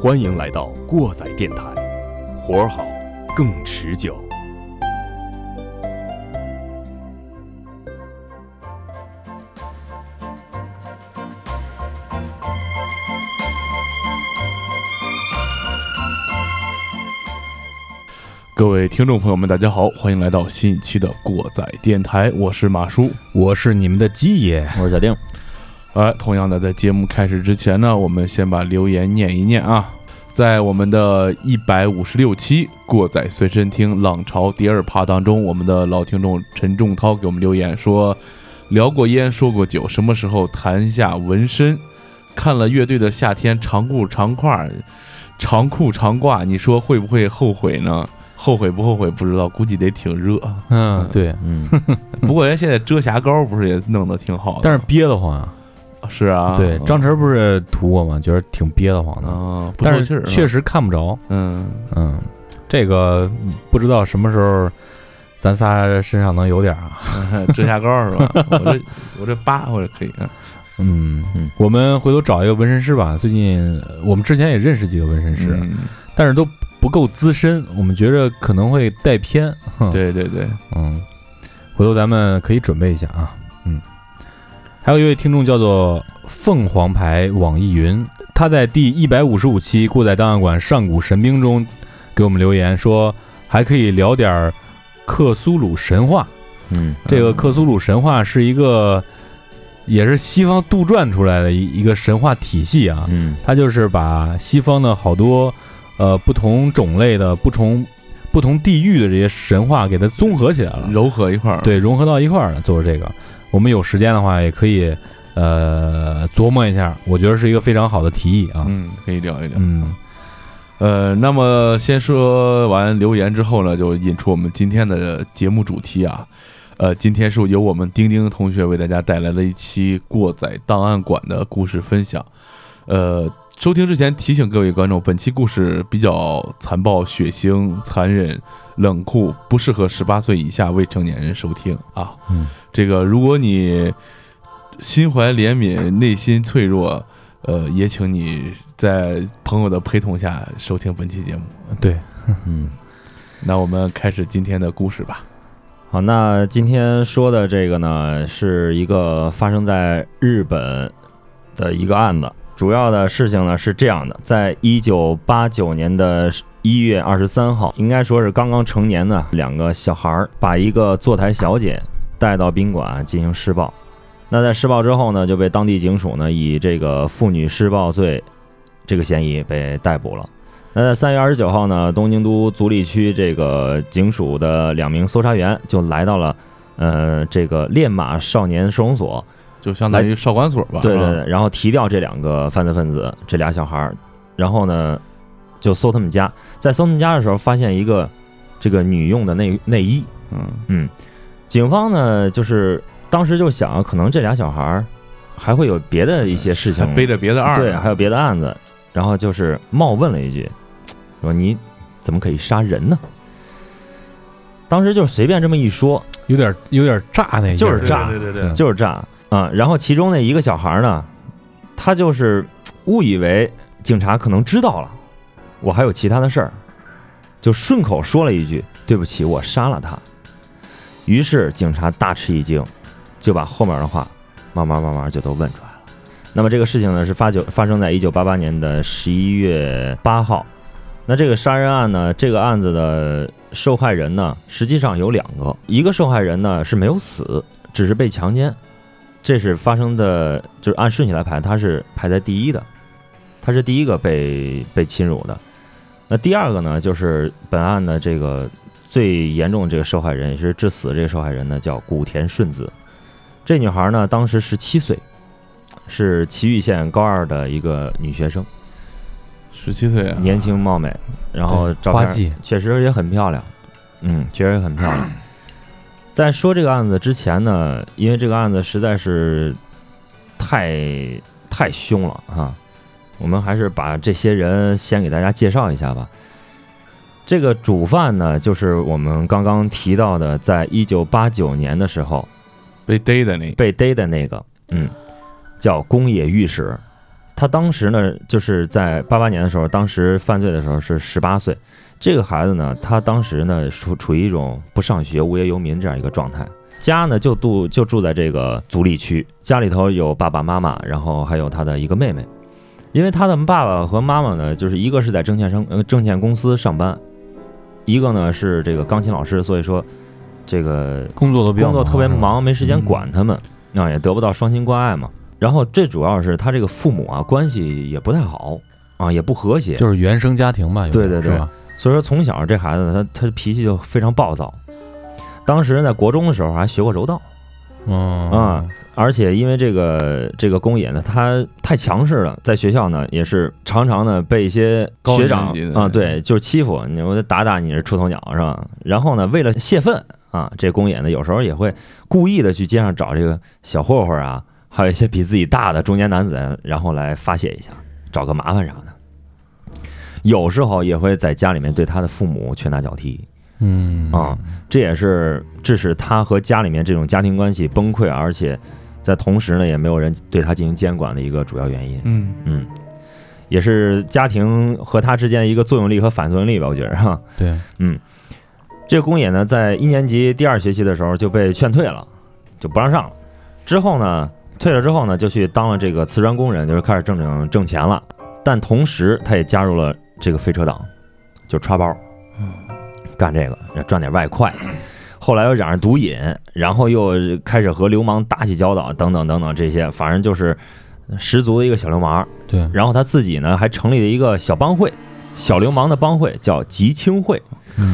欢迎来到过载电台，活儿好，更持久。各位听众朋友们，大家好，欢迎来到新一期的过载电台，我是马叔。我是你们的鸡爷，我是小丁。呃，同样的，在节目开始之前呢，我们先把留言念一念啊。在我们的一百五十六期《过载随身听浪潮第二趴》当中，我们的老听众陈仲涛给我们留言说：“聊过烟，说过酒，什么时候谈下纹身？看了乐队的夏天，长裤长褂，长裤长褂，你说会不会后悔呢？后悔不后悔不知道，估计得挺热。嗯，对，嗯，不过人现在遮瑕膏不是也弄得挺好的？但是憋得慌啊。是啊，对，张晨不是涂过吗？觉得挺憋得慌的，啊，但是确实看不着。嗯，嗯，这个不知道什么时候咱仨身上能有点儿啊。嗯 遮瑕膏是吧？我这我这疤我这可以啊。嗯嗯我们回头找一个纹身师吧。最近呃我们之前也认识几个纹身师，嗯但是都不够资深，我们觉着可能会带偏。对对对，嗯，回头咱们可以准备一下啊。嗯，还有一位听众叫做凤凰牌网易云，他在第一百五十五期《过载档案馆上古神兵》中给我们留言说，还可以聊点克苏鲁神话。嗯这个克苏鲁神话是一个，也是西方杜撰出来的一一个神话体系啊。嗯它就是把西方的好多呃不同种类的、不同不同地域的这些神话给它综合起来了。糅合一块儿。对，融合到一块儿了，做这个。我们有时间的话，也可以呃琢磨一下，我觉得是一个非常好的提议啊。嗯，可以聊一聊。嗯，呃，那么先说完留言之后呢，就引出我们今天的节目主题啊。呃，今天是由我们丁丁同学为大家带来了一期过载档案馆的故事分享。呃，收听之前提醒各位观众，本期故事比较残暴、血腥、残忍、冷酷，不适合十八岁以下未成年人收听啊。嗯，这个如果你心怀怜悯、内心脆弱，呃，也请你在朋友的陪同下收听本期节目。对，嗯，那我们开始今天的故事吧。好，那今天说的这个呢，是一个发生在日本的一个案子。主要的事情呢是这样的，在一九八九年的一月二十三号，应该说是刚刚成年的两个小孩儿，把一个坐台小姐带到宾馆进行施暴。那在施暴之后呢，就被当地警署呢以这个妇女施暴罪这个嫌疑被逮捕了。那在三月二十九号呢，东京都足立区这个警署的两名搜查员就来到了，呃，这个练马少年收容所，就相当于少管所吧。啊对对对，然后提掉这两个犯罪分子，这俩小孩儿，然后呢，就搜他们家，在搜他们家的时候，发现一个这个女用的内内衣，嗯。嗯，警方呢，就是当时就想，可能这俩小孩儿还会有别的一些事情背着别的二呢，对，还有别的案子，然后就是冒问了一句，说你怎么可以杀人呢？当时就随便这么一说，有点有点炸那就是炸对对对，就是炸啊、然后其中的一个小孩呢，他就是误以为警察可能知道了，我还有其他的事儿，就顺口说了一句：“对不起，我杀了他。”于是警察大吃一惊，就把后面的话慢慢慢慢就都问出来了。那么这个事情呢，是发九发生在一九八八年的十一月八号。那这个杀人案呢，这个案子的受害人呢，实际上有两个，一个受害人呢是没有死，只是被强奸，这是发生的，就是按顺序来排，他是排在第一的，他是第一个被被侵辱的。那第二个呢，就是本案的这个最严重的这个受害人，也是致死这个受害人呢，叫古田顺子。这女孩呢，当时十七岁，是岐玉县高二的一个女学生，十七岁啊，年轻貌美，然后照片确实也很漂亮，嗯，确实也很漂亮。在说这个案子之前呢，因为这个案子实在是太太凶了啊，我们还是把这些人先给大家介绍一下吧。这个主犯呢，就是我们刚刚提到的，在一九八九年的时候被逮的那被逮的那个，嗯，叫宫野御史。他当时呢，就是在八八年的时候，当时犯罪的时候是十八岁。这个孩子呢，他当时呢处处于一种不上学、无业游民这样一个状态，家呢就住就住在这个足利区，家里头有爸爸妈妈，然后还有他的一个妹妹。因为他的爸爸和妈妈呢，就是一个是在证券商呃证券公司上班，一个呢是这个钢琴老师，所以说这个工作都比较工作特别忙，没时间嗯管他们，那、也得不到双亲关爱嘛。然后最主要是他这个父母啊关系也不太好啊，也不和谐，就是原生家庭吧，对对对？所以说从小这孩子他他脾气就非常暴躁。当时在国中的时候还学过柔道，嗯啊，而且因为这个这个宫野呢，他太强势了，在学校呢也是常常呢被一些高学长啊，对，就是欺负你，我得打打你这出头鸟是吧？然后呢，为了泄愤啊，这宫野呢有时候也会故意的去街上找这个小混混啊，还有一些比自己大的中年男子，然后来发泄一下，找个麻烦啥的。有时候也会在家里面对他的父母拳打脚踢，嗯啊这也是致使他和家里面这种家庭关系崩溃，而且在同时呢，也没有人对他进行监管的一个主要原因。嗯嗯，也是家庭和他之间的一个作用力和反作用力吧，我觉得哈。对，嗯这个宫野呢，在一年级第二学期的时候就被劝退了，就不让上了。之后呢，退了之后呢，就去当了这个瓷砖工人，就是开始正经挣钱了。但同时，他也加入了这个飞车党，就刷包，干这个赚点外快。后来又染上毒瘾，然后又开始和流氓打起交道，等等等等这些，反正就是十足的一个小流氓。对，然后他自己呢还成立了一个小帮会，小流氓的帮会叫吉青会。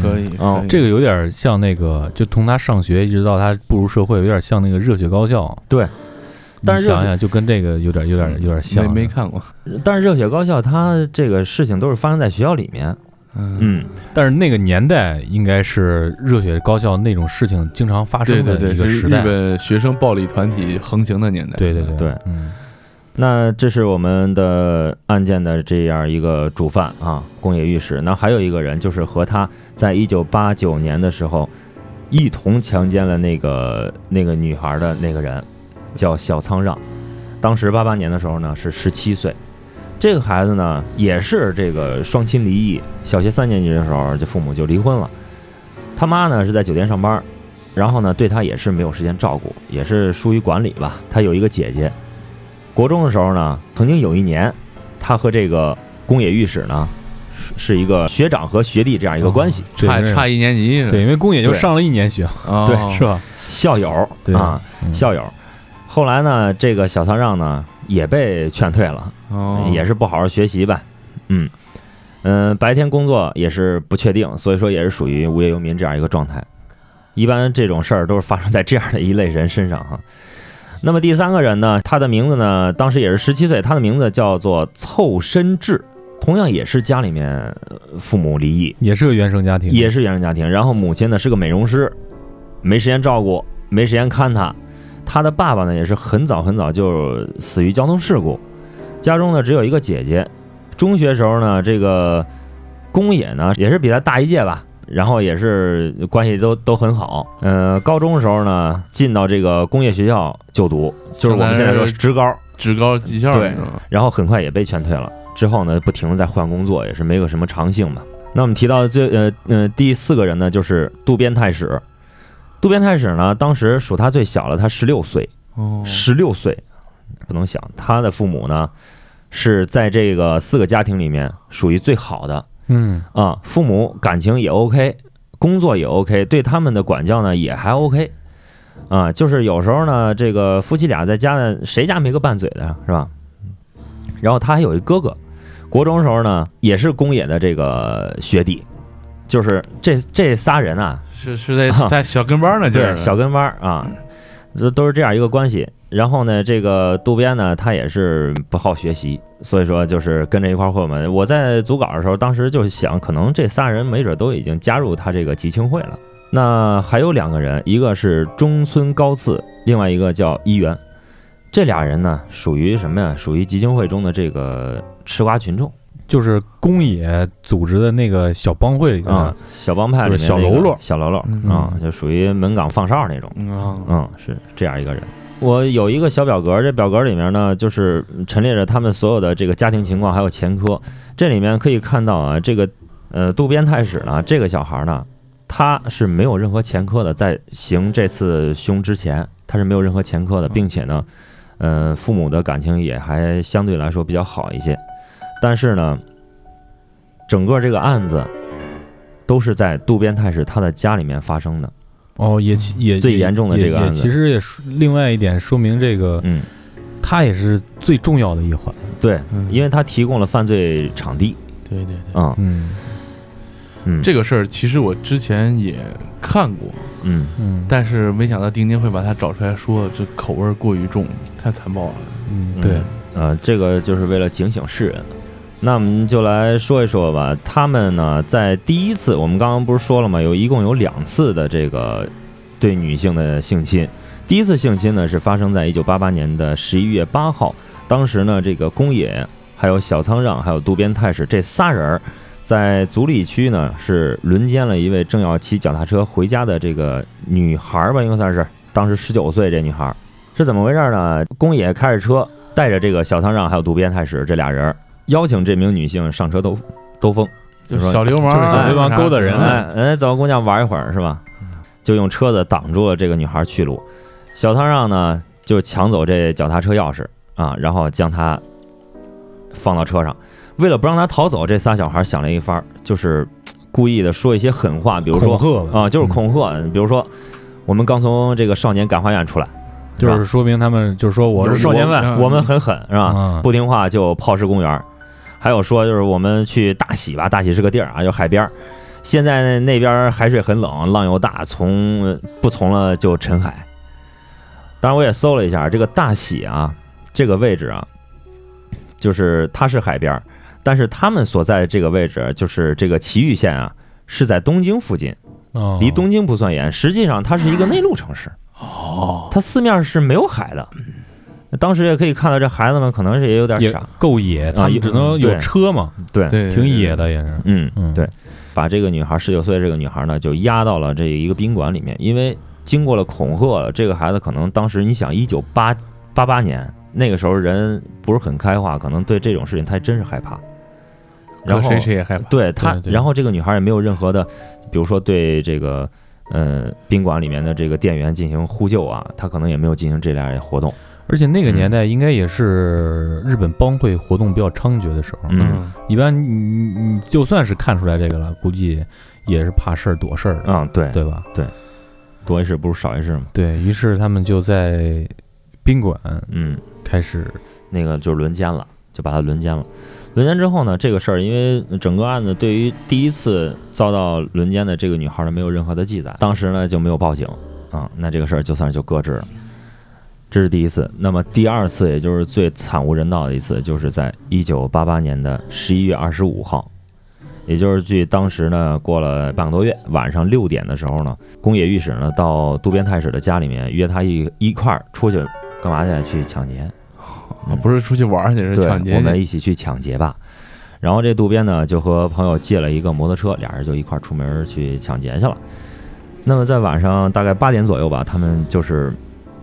可以，哦可以这个有点像那个，就从他上学一直到他步入社会，有点像那个热血高校。对，但是想想，就跟这个有点、有点、有点像。没没看过，但是热血高校它这个事情都是发生在学校里面，嗯，嗯，但是那个年代应该是热血高校那种事情经常发生的对对，是日一个时代。本学生暴力团体横行的年代，对对对对嗯，那这是我们的案件的这样一个主犯啊，宫野御史。那还有一个人，就是和他在一九八九年的时候一同强奸了那个那个女孩的那个人，叫小仓让。当时八八年的时候呢是十七岁，这个孩子呢也是这个双亲离异，小学三年级的时候这父母就离婚了。他妈呢是在酒店上班，然后呢对他也是没有时间照顾，也是疏于管理吧。他有一个姐姐，国中的时候呢，曾经有一年，他和这个宫野御史呢是是一个学长和学弟这样一个关系，差差一年级是对，因为宫野就上了一年学，哦对是吧？校友对啊，嗯校友。后来呢，这个小仓让呢也被劝退了，哦，也是不好好学习吧。嗯嗯，白天工作也是不确定，所以说也是属于无业游民这样一个状态。一般这种事儿都是发生在这样的一类人身上哈。那么第三个人呢，他的名字呢，当时也是十七岁，他的名字叫做凑身志，同样也是家里面呃父母离异，也是个原生家庭，也是原生家庭，然后母亲呢是个美容师，没时间照顾，没时间看他。他的爸爸呢也是很早很早就死于交通事故，家中呢只有一个姐姐。中学时候呢，这个宫野呢也是比他大一届吧，然后也是关系都都很好。呃，高中的时候呢，进到这个工业学校就读，就是我们现在说职高，职高技校对然后很快也被劝退了。之后呢，不停的在换工作，也是没有什么长性嘛。那我们提到最呃呃第四个人呢，就是渡边太史。渡边太史呢，当时属他最小了，他十六岁，哦，十六岁，不能想他的父母呢是在这个四个家庭里面属于最好的嗯，啊，父母感情也 OK，工作也 OK，对他们的管教呢也还 OK，啊，就是有时候呢，这个夫妻俩在家呢，谁家没个拌嘴的是吧？然后他还有一哥哥，国中时候呢也是宫野的这个学弟，就是这这仨人啊，是是在啊 在小跟班呢，就是对，小跟班儿啊，这都是这样一个关系。然后呢，这个渡边呢，他也是不好学习，所以说就是跟着一块儿混嘛。我在组稿的时候，当时就想，可能这仨人没准都已经加入他这个集青会了。那还有两个人，一个是中村高次，另外一个叫一元。这俩人呢，属于什么呀？属于集庆会中的这个吃瓜群众就是宫野组织的那个小帮会里啊的，，小帮派里面就是小喽啰小喽啰嗯啊，就属于门岗放哨那种。啊，嗯，是这样一个人。我有一个小表格，这表格里面呢，就是陈列着他们所有的这个家庭情况，还有前科。这里面可以看到啊，这个呃渡边太史呢，这个小孩呢，他是没有任何前科的，在行这次凶之前，他是没有任何前科的，并且呢，呃，父母的感情也还相对来说比较好一些。但是呢，整个这个案子都是在渡边太史他的家里面发生的。哦，也也也最严重的这个案子。也其实也说另外一点说明这个嗯，他也是最重要的一环。对，嗯。因为他提供了犯罪场地。对对对，嗯。嗯。嗯，这个事儿其实我之前也看过，嗯。嗯，但是没想到丁丁会把它找出来说，这口味过于重，太残暴了。嗯对，呃，这个就是为了警醒世人。那我们就来说一说吧，他们呢在第一次，我们刚刚不是说了吗？有一共有两次的这个对女性的性侵。第一次性侵呢是发生在一九八八年的十一月八号，当时呢这个宫野、还有小仓让、还有渡边太史这仨人，在足利区呢是轮奸了一位正要骑脚踏车回家的这个女孩儿吧，应该算是当时十九岁这女孩儿是怎么回事呢？宫野开着车带着这个小仓让还有渡边太史这俩人，邀请这名女性上车兜兜风，就就是说小流氓，就是小流氓勾搭人哎哎，走，姑娘玩一会儿是吧？就用车子挡住了这个女孩去路。小汤让呢就抢走这脚踏车钥匙啊，然后将她放到车上。为了不让她逃走，这仨小孩想了一番儿，就是故意的说一些狠话，比如说恐吓啊，就是嗯恐吓，比如说我们刚从这个少年感化院出来，就是说明他们就是说我是少年犯嗯我们很狠是吧？啊，不听话就抛尸公园儿。还有说就是我们去大喜吧，大喜是个地儿啊，就海边儿。现在那边海水很冷，浪又大，从不从了就沉海。当然我也搜了一下，这个大喜啊，这个位置啊，就是它是海边儿，但是他们所在的这个位置就是这个埼玉县啊，是在东京附近，哦离东京不算远。实际上它是一个内陆城市，哦，它四面是没有海的。当时也可以看到这孩子们可能是也有点也傻，够野，他也们只能有车嘛，对对，挺野的也是。嗯嗯对，把这个女孩十九岁这个女孩呢，就押到了这一个宾馆里面，因为经过了恐吓，这个孩子可能当时你想，一九八八八年那个时候人不是很开化，可能对这种事情他还真是害怕。然搁后谁谁也害怕。对他，对对然后这个女孩也没有任何的，比如说对这个呃宾馆里面的这个店员进行呼救啊，她可能也没有进行这类活动。而且那个嗯。年代应该也是日本帮会活动比较猖獗的时候，嗯。一般你你你就算是看出来这个了，估计也是怕事儿躲事儿的，啊，对，对吧？对。多一事不如少一事嘛。对于是，他们就在宾馆嗯，开始，那个就是轮奸了，就把他轮奸了。轮奸之后呢，这个事儿因为整个案子对于第一次遭到轮奸的这个女孩呢没有任何的记载，当时呢就没有报警。啊，那这个事儿就算是就搁置了。这是第一次，那么第二次，也就是最惨无人道的一次，就是在一九八八年的十一月二十五号，也就是距当时呢过了半个多月，晚上六点的时候呢，宫野御史呢到渡边太史的家里面约他一一块儿出去干嘛去？去抢劫。啊不是出去玩儿去，是，抢劫我们。一起去抢劫吧。然后这渡边呢就和朋友借了一个摩托车，俩人就一块儿出门去抢劫去了。那么在晚上大概八点左右吧，他们就是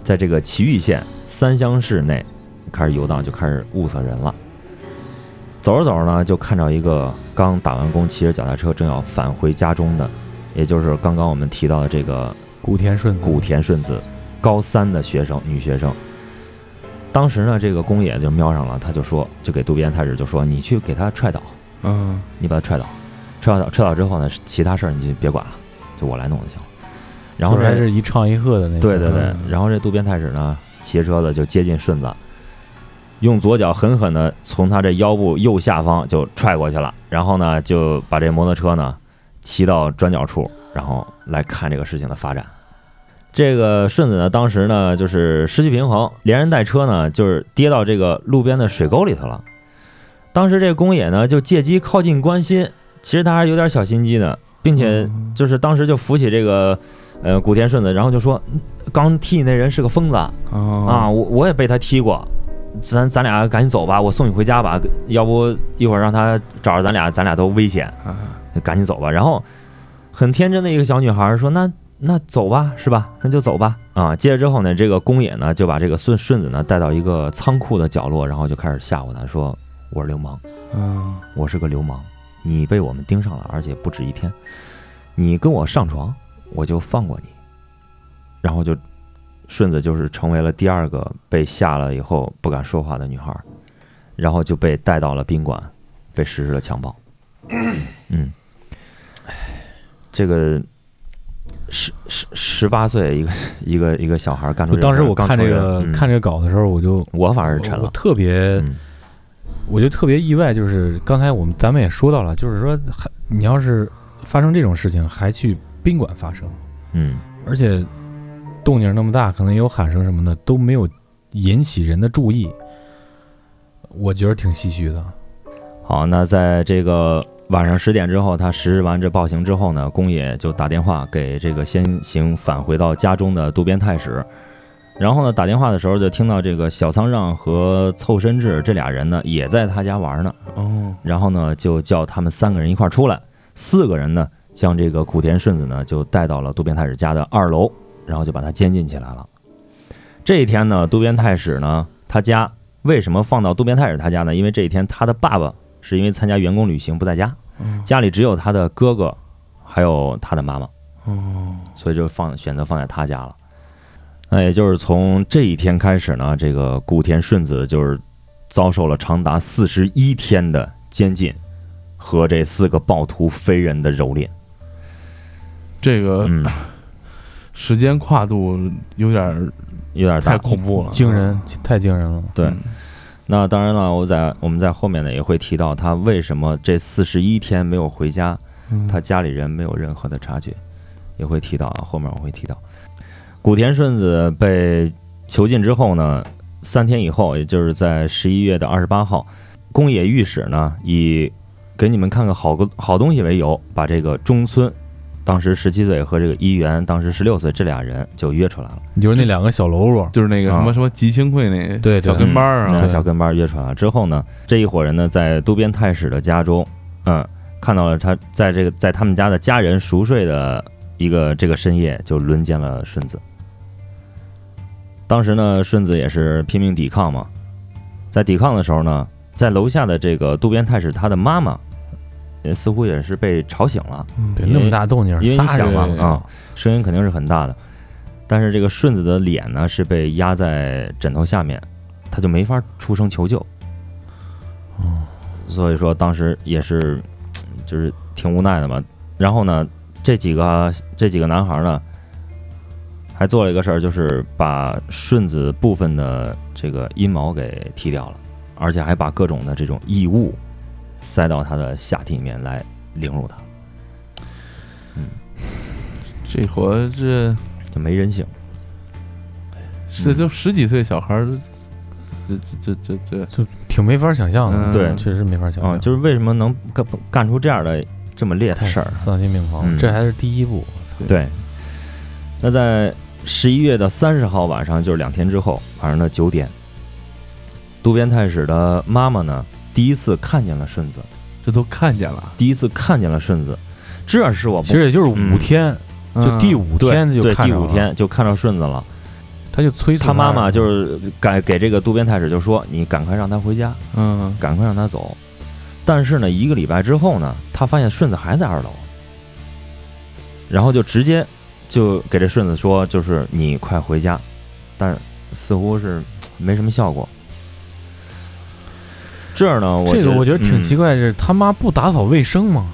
在这个埼玉县三乡市内开始游荡，就开始物色人了。走着走着呢，就看到一个刚打完工、骑着脚踏车正要返回家中的，也就是刚刚我们提到的这个古田顺子古田顺子，高三的学生，女学生。当时呢，这个宫野就瞄上了，他就说，就给渡边太史就说，你去给他踹倒，嗯，你把他踹倒，踹倒，踹倒之后呢，其他事儿你就别管了，就我来弄就行了。然后说还是一唱一和的那种，对对对嗯，然后这渡边太史呢，骑车子就接近顺子，用左脚狠狠的从他这腰部右下方就踹过去了，然后呢就把这摩托车呢骑到转角处，然后来看这个事情的发展。这个顺子呢，当时呢就是失去平衡，连人带车呢就是跌到这个路边的水沟里头了。当时这个宫野呢就借机靠近关心，其实他还是有点小心机的，并且就是当时就扶起这个呃古田顺子，然后就说，刚踢你那人是个疯子啊，啊我我也被他踢过，咱咱俩赶紧走吧，我送你回家吧，要不一会儿让他找着咱俩，咱俩都危险，啊赶紧走吧。然后很天真的一个小女孩说，那那走吧，是吧？那就走吧。啊，接着之后呢，这个宫野呢就把这个顺顺子呢带到一个仓库的角落，然后就开始吓唬他说，我是流氓。嗯我是个流氓，你被我们盯上了，而且不止一天。你跟我上床，我就放过你。然后就顺子就是成为了第二个被吓了以后不敢说话的女孩儿，然后就被带到了宾馆，被实施了强暴。嗯，这个十十十八岁一个一个一个小孩儿干出当时我看这个嗯看这个稿的时候，我就我反而是沉我了。特别嗯我就特别意外，就是刚才我们咱们也说到了，就是说还你要是发生这种事情，还去宾馆发生，嗯而且动静那么大，可能也有喊声什么的，都没有引起人的注意，我觉得挺唏嘘的。好，那在这个晚上十点之后，他实施完这暴行之后呢，宫野就打电话给这个先行返回到家中的渡边太史。然后呢，打电话的时候就听到这个小仓让和凑伸志这俩人呢也在他家玩呢。哦然后呢，就叫他们三个人一块儿出来，四个人呢将这个古田顺子呢就带到了渡边太史家的二楼，然后就把他监禁起来了。这一天呢，渡边太史呢他家为什么放到渡边太史他家呢？因为这一天他的爸爸是因为参加员工旅行不在家，嗯家里只有他的哥哥，还有他的妈妈，哦所以就放选择放在他家了。那也就是从这一天开始呢，这个古田顺子就是遭受了长达四十一天的监禁和这四个暴徒非人的蹂躏。这个嗯，时间跨度有点儿有点大。恐怖了，惊人，太惊人了。对，嗯那当然了，我在我们在后面呢也会提到他为什么这四十一天没有回家，嗯他家里人没有任何的察觉，也会提到啊，后面我会提到。古田顺子被囚禁之后呢，三天以后，也就是在十一月的二十八号，宫野御史呢以给你们看个好个好东西为由，把这个中村，当时十七岁和这个一元当时十六岁这俩人就约出来了，你就是那两个小喽啰，就是那个什么什么吉庆会那对对小跟班儿啊。嗯，小跟班约出来了。之后呢，这一伙人呢在渡边太史的家中，嗯，看到了他在这个在他们家的家人熟睡的一个这个深夜，就轮奸了顺子。当时呢，顺子也是拼命抵抗嘛，在抵抗的时候呢，在楼下的这个渡边太史他的妈妈，也似乎也是被吵醒了，那么大动静，因为你仨想嘛啊，声音肯定是很大的，但是这个顺子的脸呢是被压在枕头下面，他就没法出声求救。哦所以说当时也是就是挺无奈的嘛。然后呢，这几个这几个男孩呢，还做了一个事儿，就是把顺子部分的这个阴毛给剃掉了，而且还把各种的这种异物塞到他的下体里面来凌辱他，嗯这活这就没人性。这就十几岁小孩儿，这这这这这就挺没法想象的，嗯对确实没法想啊、象，就是为什么能干干出这样的这么烈的事儿？丧心病狂。嗯这还是第一步，对。那在十一月的三十号晚上，就是两天之后晚上的九点，渡边太史的妈妈呢，第一次看见了顺子，这都看见了，第一次看见了顺子，这是我不其实也就是五嗯。天，就第五天就对第五天就看到顺子了。他就催他妈妈就是给给这个渡边太史就说：“你赶快让他回家，嗯。赶快让他走。”但是呢，一个礼拜之后呢，他发现顺子还在二楼，然后就直接就给这顺子说：“就是你快回家。”但似乎是没什么效果。这儿呢，我这个我觉得挺嗯奇怪，是他妈不打扫卫生吗？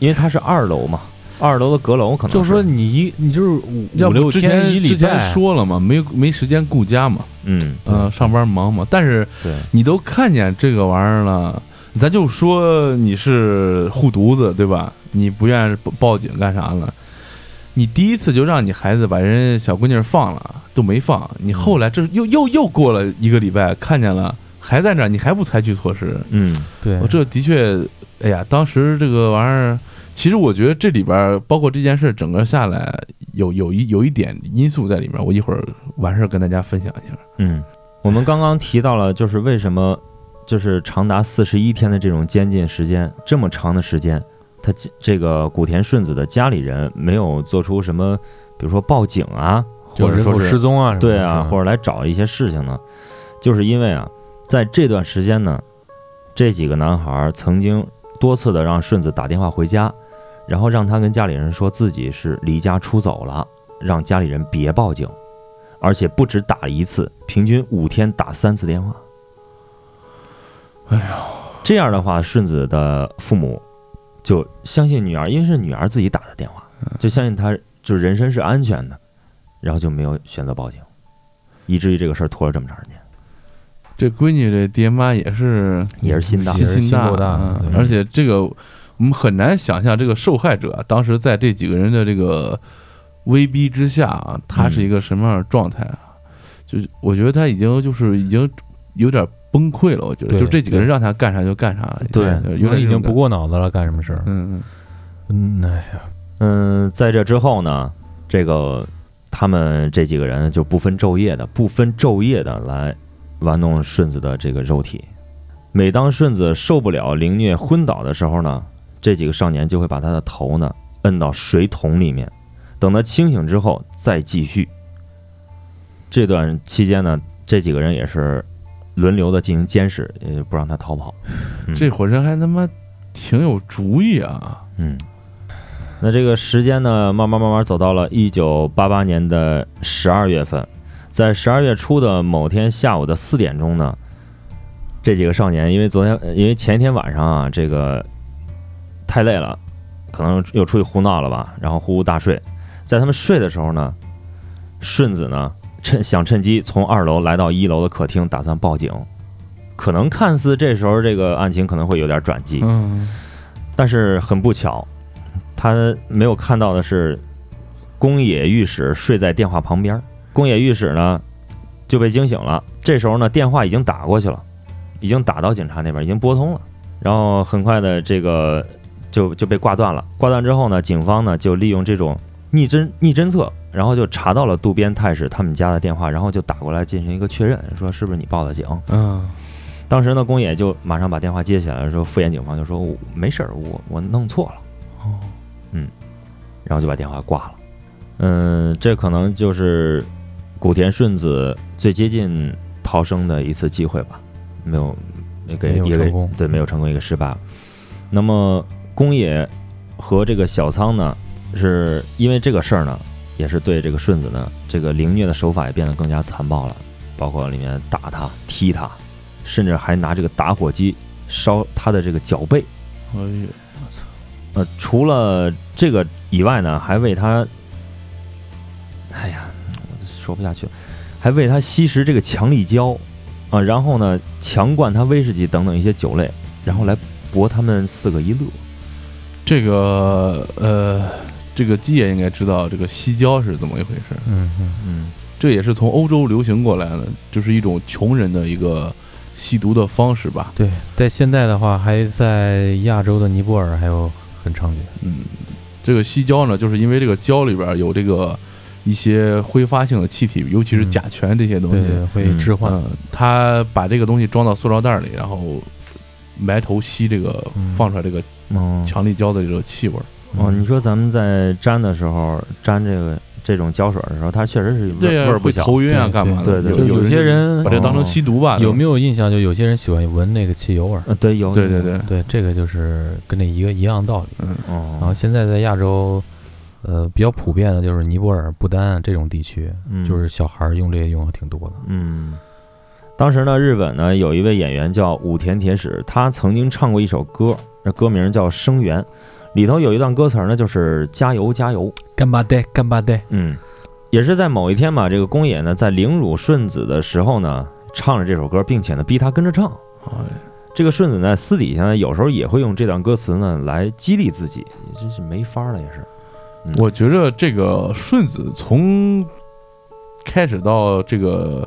因为他是二楼嘛，二楼的阁楼可能就是说你一你就是五五六之天一礼前之前，说了嘛，没没时间顾家嘛，嗯，嗯，上班忙嘛。但是，你都看见这个玩意儿了，咱就说你是护犊子对吧？你不愿意报报警干啥呢？你第一次就让你孩子把人小闺女放了，都没放。你后来这又又又过了一个礼拜，看见了还在那儿，你还不采取措施？嗯，对。我，这的确，哎呀，当时这个玩意儿其实我觉得这里边儿包括这件事整个下来，有有一有一点因素在里面，我一会儿完事儿跟大家分享一下。嗯，我们刚刚提到了，就是为什么就是长达四十一天的这种监禁时间，这么长的时间，他这个古田顺子的家里人没有做出什么，比如说报警啊，或者说是失踪啊对啊，或者来找一些事情呢，就是因为啊，在这段时间呢，这几个男孩儿曾经多次的让顺子打电话回家，然后让他跟家里人说自己是离家出走了，让家里人别报警，而且不止打了一次，平均五天打三次电话。哎呦，这样的话，顺子的父母就相信女儿，因为是女儿自己打的电话，就相信她就是人身是安全的，然后就没有选择报警，以至于这个事儿拖了这么长时间。这闺女这爹妈也是也是心大心大心够大而且这个我们很难想象，这个受害者当时在这几个人的这个威逼之下啊，他是一个什么样的状态啊？就是我觉得他已经就是已经有点崩溃了。我觉得就这几个人让他干啥就干啥，对有点已经不过脑子了，干什么事儿感。？嗯嗯，哎呀，嗯，在这之后呢，这个他们这几个人就不分昼夜的、不分昼夜的来玩弄顺子的这个肉体。每当顺子受不了凌虐昏倒的时候呢，这几个少年就会把他的头呢摁到水桶里面，等他清醒之后再继续。这段期间呢，这几个人也是轮流的进行监视，也不让他逃跑。嗯这伙人还他妈挺有主意啊！嗯，那这个时间呢，慢慢慢慢走到了一九八八年的十二月份，在十二月初的某天下午的四点钟呢，这几个少年因为昨天，呃因为前一天晚上啊，这个太累了，可能又出去胡闹了吧，然后呼呼大睡。在他们睡的时候呢，顺子呢趁想趁机从二楼来到一楼的客厅，打算报警。可能看似这时候这个案情可能会有点转机，嗯，但是很不巧，他没有看到的是，宫野御史睡在电话旁边儿。宫野御史呢就被惊醒了。这时候呢，电话已经打过去了，已经打到警察那边，已经拨通了。然后很快的，这个就就被挂断了。挂断之后呢，警方呢就利用这种逆侦逆侦测，然后就查到了渡边太史他们家的电话，然后就打过来进行一个确认，说是不是你报的警？嗯，当时呢，宫野就马上把电话接起来了，说敷衍警方就说我没事儿，我我弄错了，哦，嗯然后就把电话挂了。嗯，这可能就是古田顺子最接近逃生的一次机会吧，没有也给没有也给对，没有成功，一个失败了。那么宫野和这个小仓呢，是因为这个事儿呢，也是对这个顺子呢，这个凌虐的手法也变得更加残暴了，包括里面打他、踢他，甚至还拿这个打火机烧他的这个脚背。哎呀，呃，除了这个以外呢，还为他，哎呀，我说不下去了，还为他吸食这个强力胶啊，然后呢，强灌他威士忌等等一些酒类，然后来博他们四个一乐。这个呃，这个基爷应该知道这个吸胶是怎么一回事。嗯嗯，嗯这也是从欧洲流行过来的，就是一种穷人的一个吸毒的方式吧。对，在现在的话，还在亚洲的尼泊尔还有很常见。嗯，这个吸胶呢，就是因为这个胶里边有这个一些挥发性的气体，尤其是嗯甲醛这些东西。对对，会嗯置换。嗯，他把这个东西装到塑料袋里，然后埋头吸这个嗯放出来这个哦强力胶的这个气味儿。哦，你说咱们在粘的时候粘这个这种胶水的时候，它确实是味对、会味儿不小。头晕啊，干嘛的？对对有就有些人把这当成哦吸毒吧？有没有？印象？就有些人喜欢闻那个汽油味对，有。有对对对，对，这个就是跟那一个一样道理。嗯，哦，然后现在在亚洲，呃，比较普遍的就是尼泊尔、不丹这种地区，嗯就是小孩儿用这些用的挺多的。嗯，当时呢，日本呢有一位演员叫武田铁矢，他曾经唱过一首歌，那歌名叫《声援》，里头有一段歌词呢，就是“加油加油干巴爹，干巴爹”。。嗯，也是在某一天吧，这个宫野呢在凌辱顺子的时候呢，唱了这首歌，并且呢逼他跟着唱。哎这个顺子呢私底下呢有时候也会用这段歌词呢来激励自己，也真是没法儿了，也是。嗯我觉着这个顺子从开始到这个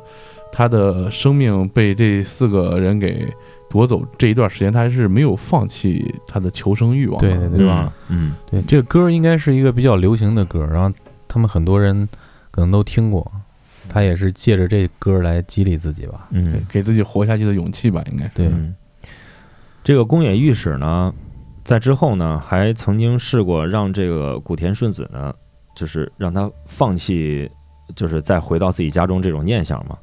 他的生命被这四个人给夺走这一段时间，他还是没有放弃他的求生欲望的，对对对对吧？嗯？对，这个歌应该是一个比较流行的歌，然后他们很多人可能都听过，他也是借着这歌来激励自己吧。嗯给自己活下去的勇气吧，应该是。对，嗯，这个宫野御史呢，在之后呢，还曾经试过让这个古田顺子呢，就是让他放弃，就是再回到自己家中这种念想嘛。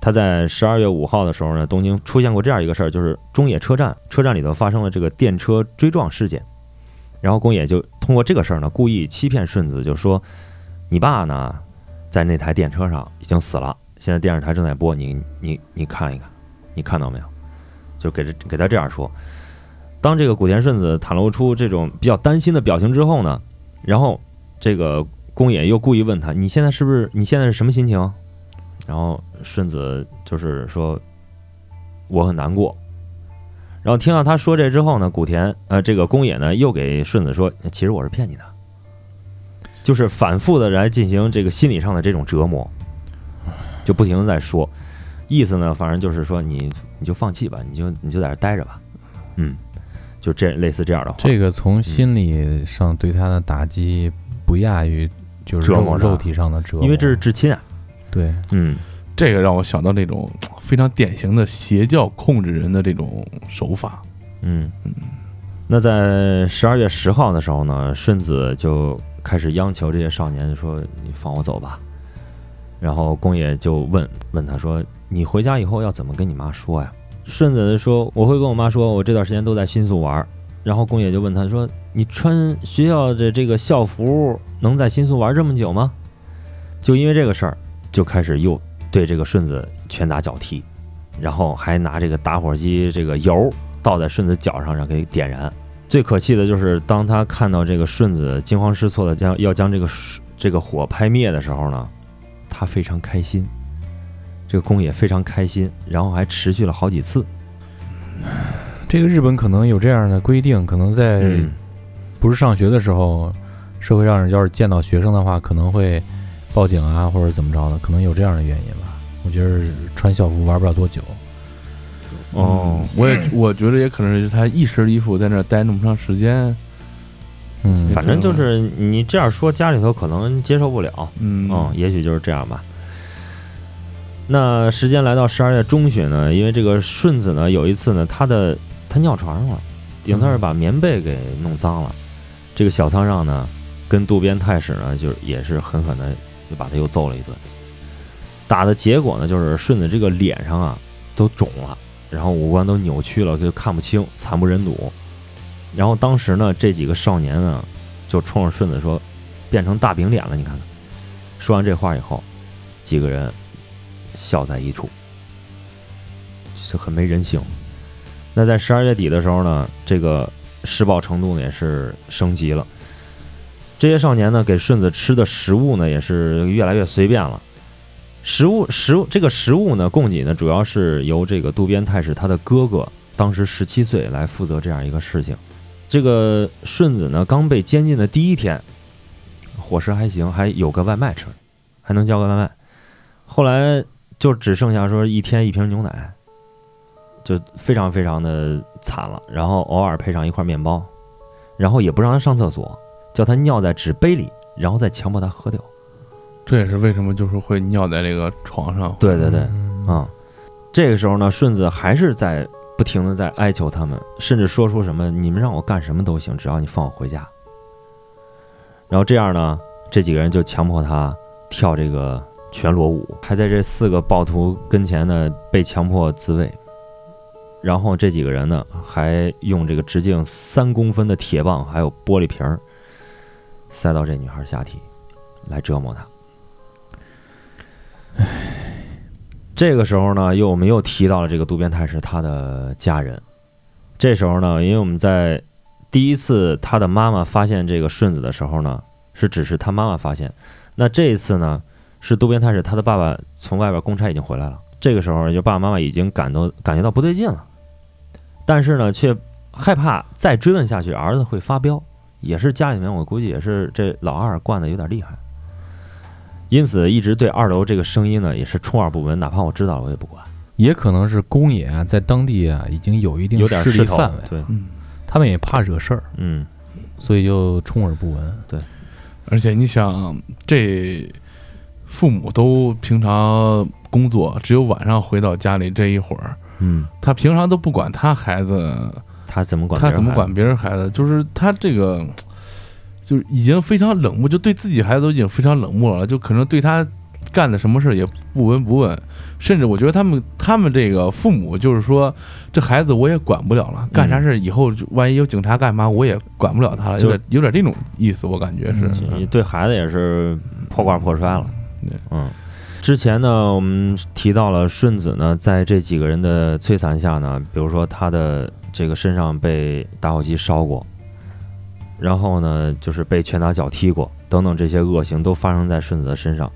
他在十二月五号的时候呢，东京出现过这样一个事儿，就是中野车站车站里头发生了这个电车追撞事件，然后宫野就通过这个事儿呢，故意欺骗顺子，就说你爸呢在那台电车上已经死了，现在电视台正在播，你你你看一看，你看到没有？就给这给他这样说。当这个古田顺子袒露出这种比较担心的表情之后呢，然后这个宫野又故意问他：“你现在是不是？你现在是什么心情？”然后顺子就是说：“我很难过。”然后听到他说这之后呢，古田呃这个宫野呢又给顺子说：“其实我是骗你的。”就是反复的来进行这个心理上的这种折磨，就不停的在说，意思呢，反正就是说你你就放弃吧，你就你就在这待着吧，嗯，就这类似这样的话。这个从心理上对他的打击不亚于就是折磨他肉肉体上的折磨，因为这是至亲啊，对嗯这个让我想到那种非常典型的邪教控制人的这种手法。嗯。那在十二月十号的时候呢，顺子就开始央求这些少年说：“你放我走吧。”然后宫野就问问他说：“你回家以后要怎么跟你妈说呀？”顺子说：“我会跟我妈说，我这段时间都在新宿玩。”然后宫野就问他说：“你穿学校的这个校服，能在新宿玩这么久吗？”就因为这个事儿，就开始又对这个顺子拳打脚踢，然后还拿这个打火机这个油倒在顺子脚上让给点燃。最可气的就是当他看到这个顺子惊慌失措的将要将这个这个火拍灭的时候呢，他非常开心，这个宫野非常开心，然后还持续了好几次。这个日本可能有这样的规定，可能在嗯不是上学的时候，社会上要是见到学生的话，可能会报警啊，或者怎么着的，可能有这样的原因吧。我觉得穿校服玩不了多久。哦嗯，我也我觉得也可能是他一身衣服在那儿待那么长时间，嗯，反正就是你这样说，家里头可能接受不了。嗯嗯，也许就是这样吧。那时间来到十二月中旬呢，因为这个顺子呢，有一次呢，他的他尿床上了，顶算是把棉被给弄脏了。这个小仓让呢，跟渡边太史呢，就也是狠狠的就把他又揍了一顿。打的结果呢，就是顺子这个脸上啊都肿了，然后五官都扭曲了，就看不清，惨不忍睹。然后当时呢，这几个少年呢，就冲着顺子说：“变成大饼脸了，你看看。”说完这话以后，几个人笑在一处，就是很没人性。那在十二月底的时候呢，这个施暴程度呢也是升级了。这些少年呢，给顺子吃的食物呢也是越来越随便了。食物食物这个食物呢，供给呢主要是由这个渡边太史他的哥哥，当时十七岁来负责这样一个事情。这个顺子呢，刚被监禁的第一天，伙食还行，还有个外卖吃，还能叫个外卖。后来就只剩下说一天一瓶牛奶，就非常非常的惨了。然后偶尔配上一块面包，然后也不让他上厕所，叫他尿在纸杯里，然后再强迫他喝掉。这也是为什么就是会尿在这个床上。对对对，嗯啊、这个时候呢，顺子还是在不停的在哀求他们，甚至说出什么“你们让我干什么都行，只要你放我回家”。然后这样呢，这几个人就强迫他跳这个全裸舞，还在这四个暴徒跟前呢被强迫自卫。然后这几个人呢，还用这个直径三公分的铁棒，还有玻璃瓶儿，塞到这女孩下体，来折磨她。这个时候呢，又我们又提到了这个渡边太是他的家人。这时候呢，因为我们在第一次他的妈妈发现这个顺子的时候呢，是只是他妈妈发现。那这一次呢，是渡边太史他的爸爸从外边公差已经回来了。这个时候，就爸爸妈妈已经感到感觉到不对劲了，但是呢，却害怕再追问下去，儿子会发飙。也是家里面，我估计也是这老二惯的有点厉害。因此一直对二楼这个声音呢也是充耳不闻，哪怕我知道了我也不管。也可能是宫野啊，在当地啊已经有一定有点势力范围，对，嗯，他们也怕惹事儿，嗯所以就充耳不闻。对而且你想，这父母都平常工作，只有晚上回到家里这一会儿，嗯，他平常都不管他孩子，他怎么管？他怎么管？别人孩子？就是他这个，就是已经非常冷漠，就对自己孩子都已经非常冷漠了，就可能对他干的什么事儿也不闻不问，甚至我觉得他们他们这个父母就是说，这孩子我也管不了了，干啥事儿以后万一有警察干嘛，我也管不了他了，有就点有点这种意思，我感觉是。嗯对孩子也是破罐破摔了。对，嗯。之前呢，我们提到了顺子呢，在这几个人的摧残下呢，比如说他的这个身上被打火机烧过，然后呢，就是被拳打脚踢过，等等这些恶行都发生在顺子的身上。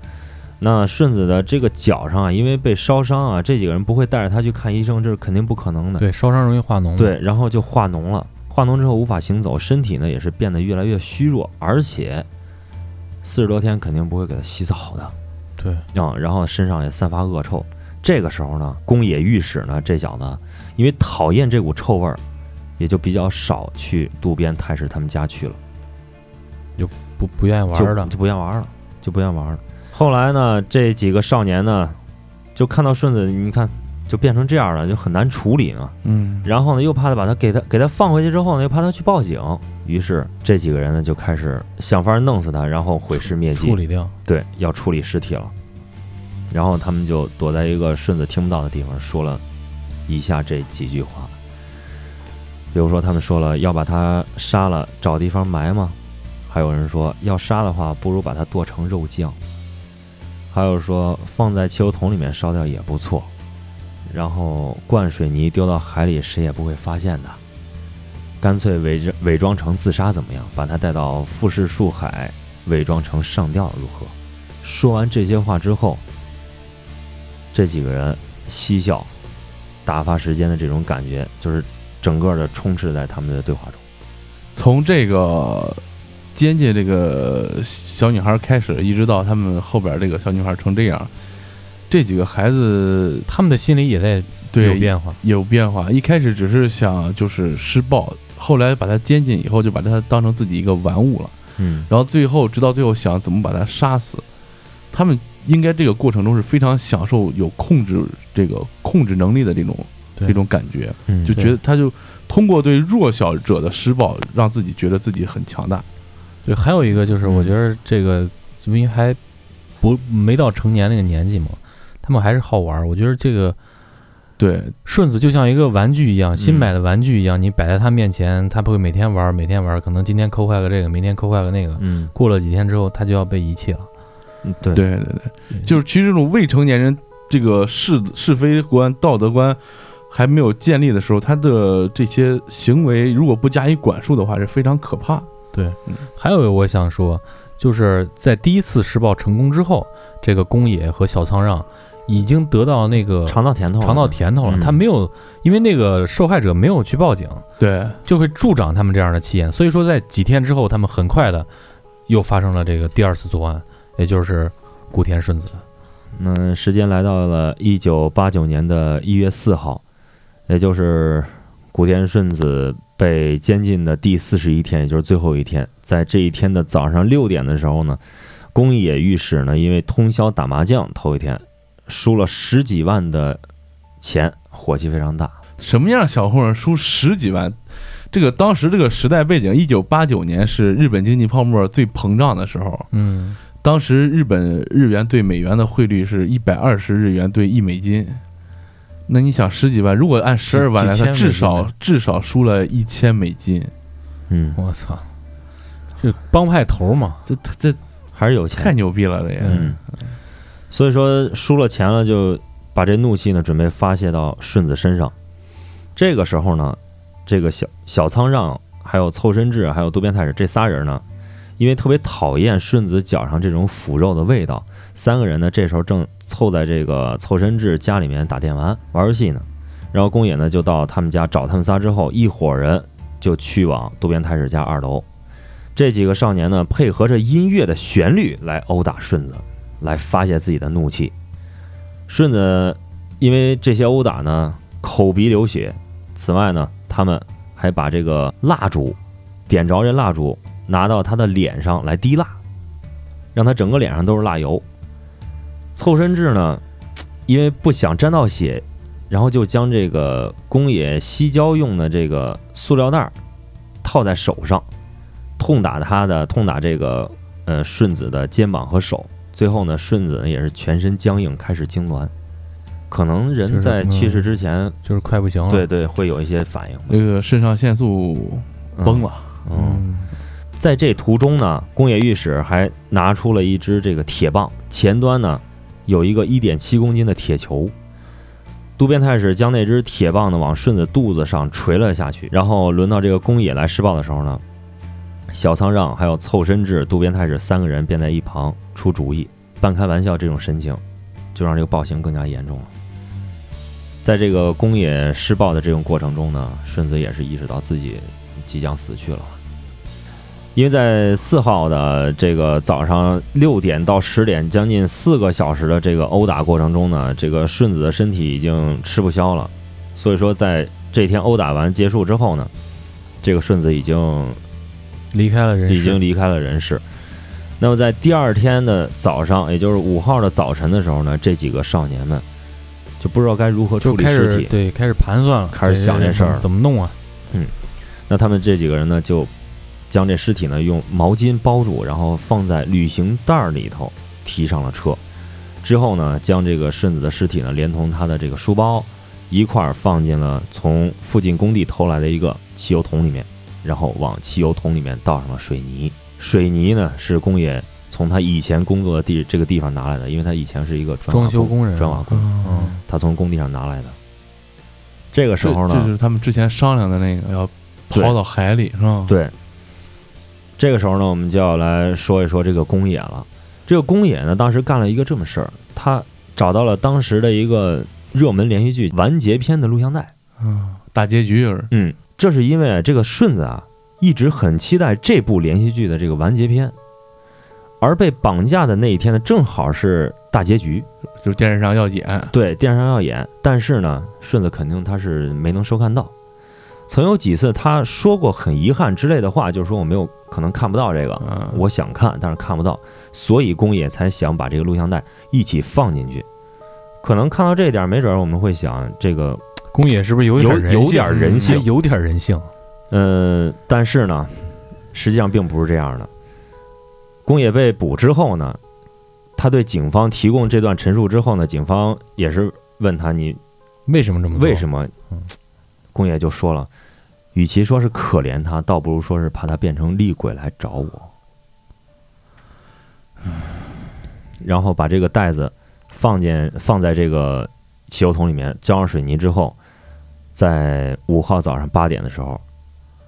那顺子的这个脚上啊，因为被烧伤啊，这几个人不会带着他去看医生，这是肯定不可能的。对，烧伤容易化脓。对，，然后就化脓了，化脓之后无法行走，身体呢也是变得越来越虚弱，而且四十多天肯定不会给他洗澡的对，啊、然后身上也散发恶臭。这个时候呢，宫野御史呢这小子因为讨厌这股臭味儿，也就比较少去渡边太史他们家去了，就不不愿意玩就儿的，就不愿玩了，就不愿玩了。后来呢，这几个少年呢，就看到顺子，你看就变成这样了，就很难处理嘛。嗯，然后呢，又怕他把他给他给他放回去之后呢，又怕他去报警，于是这几个人呢就开始想法弄死他，然后毁尸灭迹。处理掉。对，要处理尸体了。然后他们就躲在一个顺子听不到的地方，说了以下这几句话。比如说，他们说了要把他杀了，找地方埋吗？还有人说要杀的话，不如把它剁成肉酱。还有说放在汽油桶里面烧掉也不错。然后灌水泥丢到海里，谁也不会发现的。干脆伪装伪装成自杀怎么样？把他带到富士树海，伪装成上吊如何？说完这些话之后，这几个人嬉笑，打发时间的这种感觉，就是整个的充斥在他们的对话中。从这个监禁这个小女孩开始，一直到他们后边这个小女孩成这样，这几个孩子他们的心理也在有变化。有变化。一开始只是想就是施暴，后来把他监禁以后，就把他当成自己一个玩物了。嗯然后最后直到最后想怎么把他杀死。他们应该这个过程中是非常享受有控制这个控制能力的这种这种感觉，嗯就觉得他就通过对弱小者的施暴，让自己觉得自己很强大。对，还有一个就是，嗯我觉得这个因为还不没到成年那个年纪嘛，他们还是好玩儿。我觉得这个对，顺子就像一个玩具一样，新嗯买的玩具一样，你摆在他面前，他不会每天玩，每天玩，可能今天抠坏个这个，明天抠坏个那个，嗯。过了几天之后，他就要被遗弃了。嗯对。对对对，就是其实这种未成年人这个是是非观、道德观还没有建立的时候，他的这些行为如果不加以管束的话，是非常可怕。对。嗯，还有一个我想说，就是在第一次施暴成功之后，这个宫野和小仓让已经得到那个尝到甜头了，尝到甜头了，嗯他没有，因为那个受害者没有去报警，对，就会助长他们这样的气焰。所以说，在几天之后，他们很快的又发生了这个第二次作案，也就是古田顺子。嗯，时间来到了一九八九年的一月四号，也就是古田顺子被监禁的第四十一天，也就是最后一天。在这一天的早上六点的时候呢，宫野御史呢，因为通宵打麻将，头一天输了十几万的钱，火气非常大。什么样小混混输十几万？这个当时这个时代背景，一九八九年是日本经济泡沫最膨胀的时候，嗯，当时日本日元对美元的汇率是一百二十日元兑一美金。那你想十几万，如果按十二万来，几千他至少至少输了一千美金。嗯，我操，这帮派头嘛，这这还是有钱。太牛逼了，这也。嗯，所以说输了钱了，就把这怒气呢准备发泄到顺子身上。这个时候呢，这个小小仓让、还有凑身志、还有渡边太史这仨人呢，因为特别讨厌顺子脚上这种腐肉的味道，三个人呢这时候正凑在这个凑身志家里面打电玩玩游戏呢。然后宫野呢就到他们家找他们仨之后，一伙人就去往渡边太史家二楼。这几个少年呢，配合着音乐的旋律来殴打顺子，来发泄自己的怒气。顺子因为这些殴打呢，口鼻流血。此外呢，他们还把这个蜡烛点着，这蜡烛拿到他的脸上来滴蜡，让他整个脸上都是蜡油。凑身志呢，因为不想沾到血，然后就将这个宫野西郊用的这个塑料袋套在手上，痛打他的，痛打这个呃顺子的肩膀和手。最后呢，顺子呢也是全身僵硬，开始痉挛。可能人在去世之前，就是快不行了。对对，会有一些反应。那个肾上腺素崩了。嗯，在这途中呢，宫野御史还拿出了一只这个铁棒，前端呢有一个一点七公斤的铁球。渡边太史将那只铁棒呢往顺子肚子上锤了下去。然后轮到这个宫野来施暴的时候呢，小仓让还有凑身志、渡边太史三个人便在一旁出主意，半开玩笑这种神情，就让这个暴行更加严重了。在这个宫野施暴的这种过程中呢，顺子也是意识到自己即将死去了，因为在四号的这个早上六点到十点，将近四个小时的这个殴打过程中呢，这个顺子的身体已经吃不消了，所以说在这天殴打完结束之后呢，这个顺子已经离开了人世，已经离开了人世。那么在第二天的早上，也就是五号的早晨的时候呢，这几个少年们。就不知道该如何处理尸体，对，开始盘算了，开始想这事儿怎么弄啊？嗯，那他们这几个人呢，就将这尸体呢用毛巾包住，然后放在旅行袋里头，提上了车。之后呢，将这个顺子的尸体呢，连同他的这个书包一块儿放进了从附近工地偷来的一个汽油桶里面，然后往汽油桶里面倒上了水泥。水泥呢是工业。从他以前工作的地这个地方拿来的，因为他以前是一个装修工人，砖瓦工，嗯，他从工地上拿来的。这个时候呢，这是他们之前商量的那个要抛到海里，是吧？对。这个时候呢，我们就要来说一说这个工野了。这个工野呢，当时干了一个这么事儿，他找到了当时的一个热门连续剧完结篇的录像带，嗯，大结局是，嗯，这是因为这个顺子啊，一直很期待这部连续剧的这个完结篇。而被绑架的那一天呢，正好是大结局，就是电视上要演。对，电视上要演，但是呢，顺子肯定他是没能收看到。曾有几次他说过很遗憾之类的话，就是说我没有可能看不到这个，我想看，但是看不到，所以宫野才想把这个录像带一起放进去。可能看到这一点，没准我们会想，这个宫野是不是有有有点人性？有点人性。呃，但是呢，实际上并不是这样的。宫野被捕之后呢，他对警方提供这段陈述之后呢，警方也是问他你为什么这么为什么？宫野就说了，与其说是可怜他，倒不如说是怕他变成厉鬼来找我。然后把这个袋子放进放在这个汽油桶里面，浇上水泥之后，在五号早上八点的时候，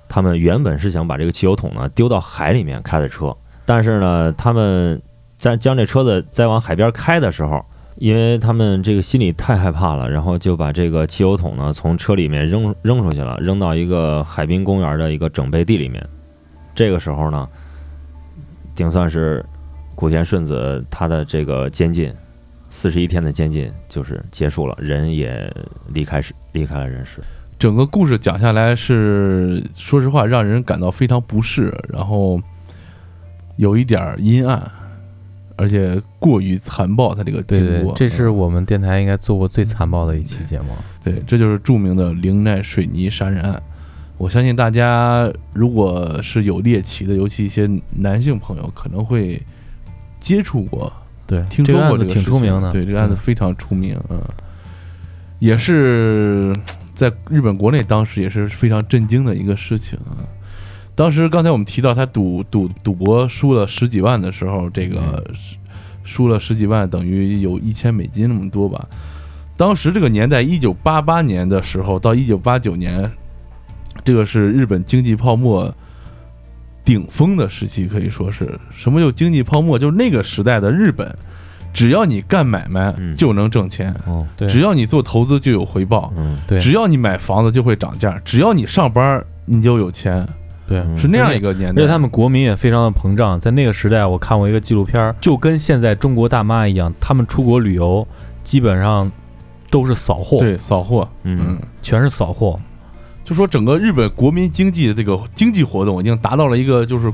他们原本是想把这个汽油桶呢丢到海里面开的车。但是呢，他们在将这车子再往海边开的时候，因为他们这个心里太害怕了，然后就把这个汽油桶呢从车里面扔扔出去了，扔到一个海滨公园的一个整备地里面。这个时候呢，顶算是古田顺子他的这个监禁，四十一天的监禁就是结束了，人也离开世离开了人世。整个故事讲下来是，说实话让人感到非常不适，然后。有一点阴暗，而且过于残暴。他这个经过，这是我们电台应该做过最残暴的一期节目。对，这就是著名的灵奈水泥杀人案。我相信大家如果是有猎奇的，尤其一些男性朋友，可能会接触过，对，听说过这个挺出名的。对，这个案子非常出名，嗯，也是在日本国内当时也是非常震惊的一个事情啊。当时刚才我们提到他赌赌赌博输了十几万的时候，这个输了十几万等于有一千美金那么多吧。当时这个年代，一九八八年的时候到一九八九年，这个是日本经济泡沫顶峰的时期，可以说是什么叫经济泡沫？就是那个时代的日本，只要你干买卖就能挣钱，只要你做投资就有回报，对，只要你买房子就会涨价，只要你上班你就有钱。对，是那样一个年代，而且他们国民也非常的膨胀。在那个时代，我看过一个纪录片，就跟现在中国大妈一样，他们出国旅游，基本上都是扫货，，对，扫货，嗯全是扫货。就说整个日本国民经济的这个经济活动已经达到了一个就是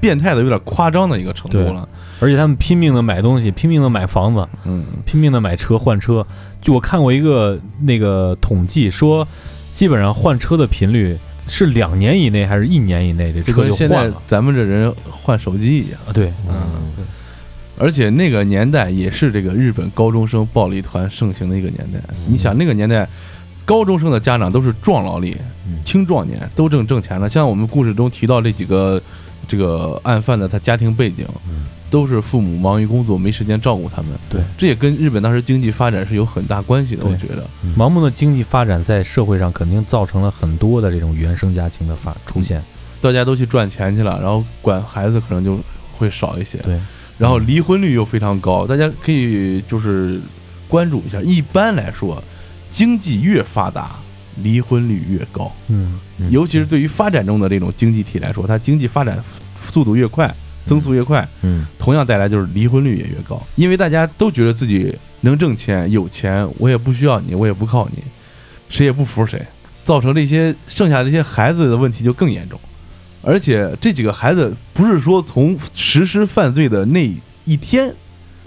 变态的、有点夸张的一个程度了。而且他们拼命的买东西，拼命的买房子，嗯，拼命的买车换车。就我看过一个那个统计说，基本上换车的频率是两年以内还是一年以内，这车就换了在咱们这人换手机一样。啊？对，嗯，而且那个年代也是这个日本高中生暴力团盛行的一个年代。你想那个年代，高中生的家长都是壮劳力、嗯青壮年，都正挣钱了。像我们故事中提到这几个这个案犯的他家庭背景，嗯都是父母忙于工作，没时间照顾他们。对，这也跟日本当时经济发展是有很大关系的。我觉得，盲目的经济发展在社会上肯定造成了很多的这种原生家庭的发出现。大家都去赚钱去了，然后管孩子可能就会少一些。对，然后离婚率又非常高，大家可以就是关注一下。一般来说，经济越发达，离婚率越高，嗯，嗯。尤其是对于发展中的这种经济体来说，它经济发展速度越快，增速越快，嗯。同样带来就是离婚率也越高，因为大家都觉得自己能挣钱、有钱，我也不需要你，我也不靠你，谁也不服谁，造成这些剩下这些孩子的问题就更严重。而且这几个孩子不是说从实施犯罪的那一天，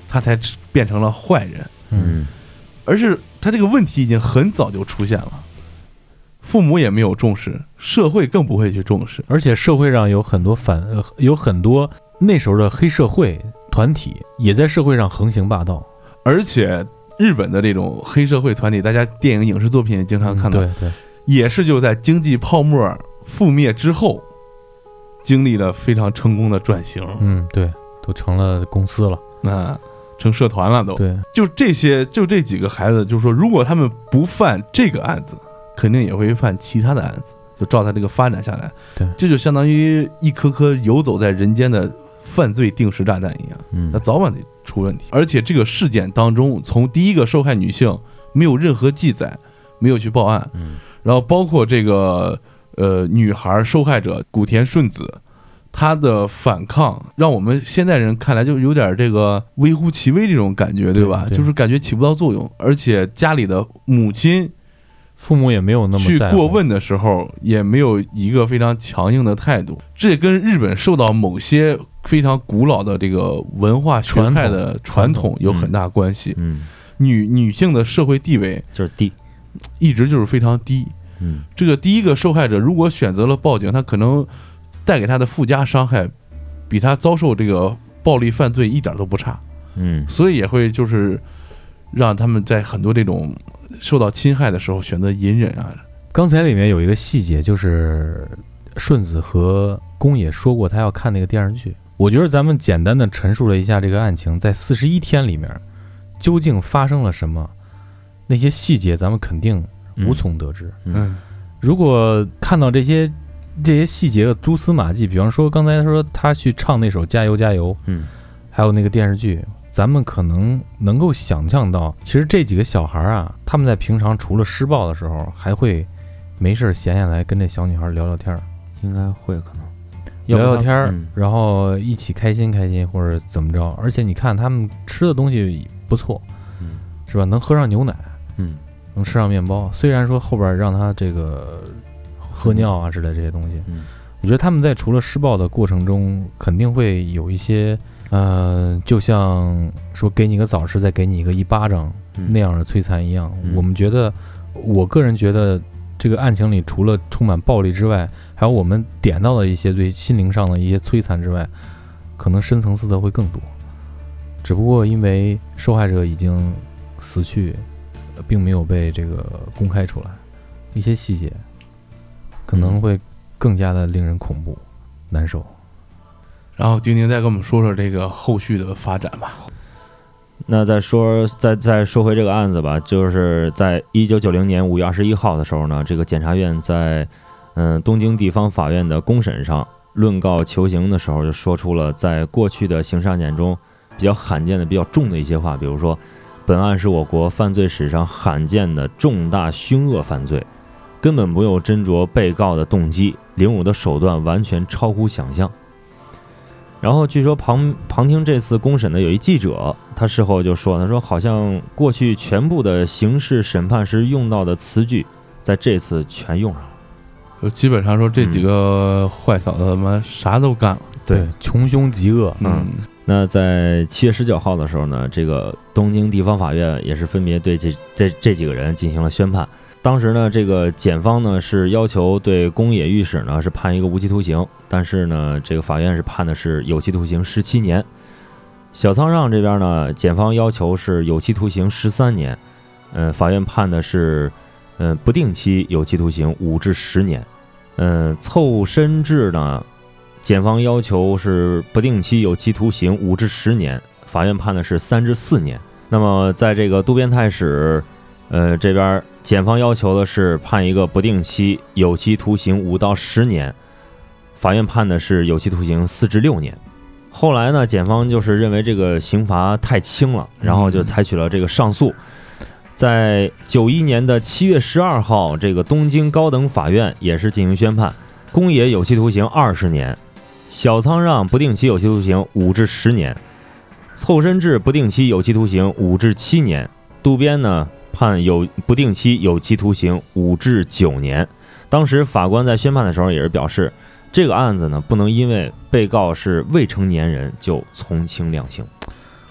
他才变成了坏人，嗯。而是他这个问题已经很早就出现了，父母也没有重视，社会更不会去重视。而且社会上有很多反，呃有很多那时候的黑社会团体也在社会上横行霸道。而且日本的这种黑社会团体，大家电影、影视作品也经常看到，对对，也是就在经济泡沫覆灭之后，经历了非常成功的转型，嗯对，都成了公司了。那、成社团了都。对，就这些，就这几个孩子，就是说，如果他们不犯这个案子，肯定也会犯其他的案子。就照他这个发展下来，对这就相当于一颗颗游走在人间的犯罪定时炸弹一样，嗯那早晚得出问题。而且这个事件当中，从第一个受害女性没有任何记载，没有去报案，嗯然后包括这个呃女孩受害者古田顺子，她的反抗，让我们现代人看来就有点这个微乎其微这种感觉，对吧？对对就是感觉起不到作用，而且家里的母亲父母也没有那么去过问的时候，也没有一个非常强硬的态度，这也跟日本受到某些非常古老的这个文化学派的传统有很大关系。嗯，女女性的社会地位就是低，一直就是非常低。嗯这个第一个受害者如果选择了报警，他可能带给他的附加伤害，比他遭受这个暴力犯罪一点都不差，嗯所以也会就是让他们在很多这种受到侵害的时候选择隐忍啊。刚才里面有一个细节，就是顺子和宫野说过他要看那个电视剧。我觉得咱们简单的陈述了一下这个案情，在四十一天里面究竟发生了什么，那些细节咱们肯定无从得知。嗯如果看到这些这些细节的蛛丝马迹，比方说刚才说他去唱那首《加油加油》，嗯还有那个电视剧，咱们可能能够想象到，其实这几个小孩啊，他们在平常除了施暴的时候，还会没事儿闲下来跟这小女孩聊聊天儿，应该会可能聊聊天儿，嗯然后一起开心开心或者怎么着。而且你看他们吃的东西不错，嗯是吧？能喝上牛奶，嗯能吃上面包。虽然说后边让他这个喝尿啊之类这些东西，嗯我觉得他们在除了施暴的过程中，肯定会有一些，呃，就像说给你个枣吃，再给你一个一巴掌嗯那样的摧残一样。嗯我们觉得，我个人觉得，这个案情里除了充满暴力之外，还有我们点到的一些对心灵上的一些摧残之外，可能深层次的会更多。只不过因为受害者已经死去，呃并没有被这个公开出来，一些细节可能嗯会更加的令人恐怖、难受。然后丁丁再跟我们说说这个后续的发展吧。那再说，再再说回这个案子吧，就是在一九九零年五月二十一号的时候呢，这个检察院在嗯东京地方法院的公审上论告求刑的时候，就说出了在过去的刑事案件中比较罕见的、比较重的一些话，比如说，本案是我国犯罪史上罕见的重大凶恶犯罪，根本不用斟酌被告的动机，凌辱的手段完全超乎想象。然后据说旁旁听这次公审的有一记者，他事后就说，他说好像过去全部的刑事审判时用到的词句，在这次全用上了。就基本上说这几个坏小子他妈啥都干了。对，穷凶极恶，嗯那在七月十九号的时候呢，这个东京地方法院也是分别对这这这几个人进行了宣判。当时呢，这个检方呢是要求对宫野御史呢是判一个无期徒刑，但是呢，这个法院是判的是有期徒刑十七年。小仓让这边呢，检方要求是有期徒刑十三年，呃，法院判的是，呃，不定期有期徒刑五至十年。嗯、凑身制呢，检方要求是不定期有期徒刑五至十年，法院判的是三至四年。那么在这个渡边太史，呃这边检方要求的是判一个不定期有期徒刑五到十年，法院判的是有期徒刑四至六年。后来呢，检方就是认为这个刑罚太轻了，然后就采取了这个上诉。在九一年的七月十二号，这个东京高等法院也是进行宣判，宫野有期徒刑二十年，小仓让不定期有期徒刑五至十年，凑身制不定期有期徒刑五至七年，渡边呢判有不定期有期徒刑五至九年。当时法官在宣判的时候也是表示，这个案子呢不能因为被告是未成年人就从轻量刑，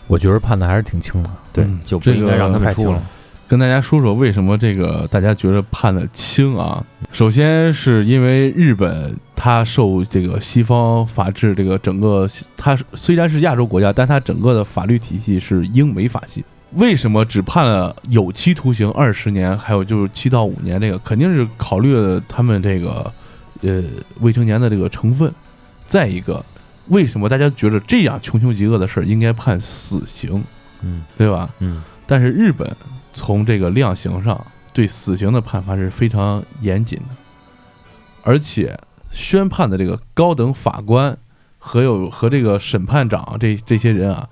我觉得判的还是挺轻的。对，嗯就不应该让他们出了。跟大家说说为什么这个大家觉得判的轻啊？首先是因为日本它受这个西方法治这个整个，它虽然是亚洲国家，但它整个的法律体系是英美法系。为什么只判了有期徒刑二十年，还有就是七到五年？这个肯定是考虑了他们这个呃未成年的这个成分。再一个，为什么大家觉得这样穷凶极恶的事儿应该判死刑，嗯对吧？嗯但是日本从这个量刑上对死刑的判罚是非常严谨的，而且宣判的这个高等法官和有和这个审判长这这些人啊，